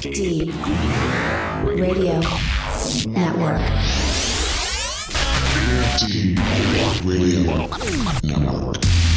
Deep Radio Network. Deep Radio Network.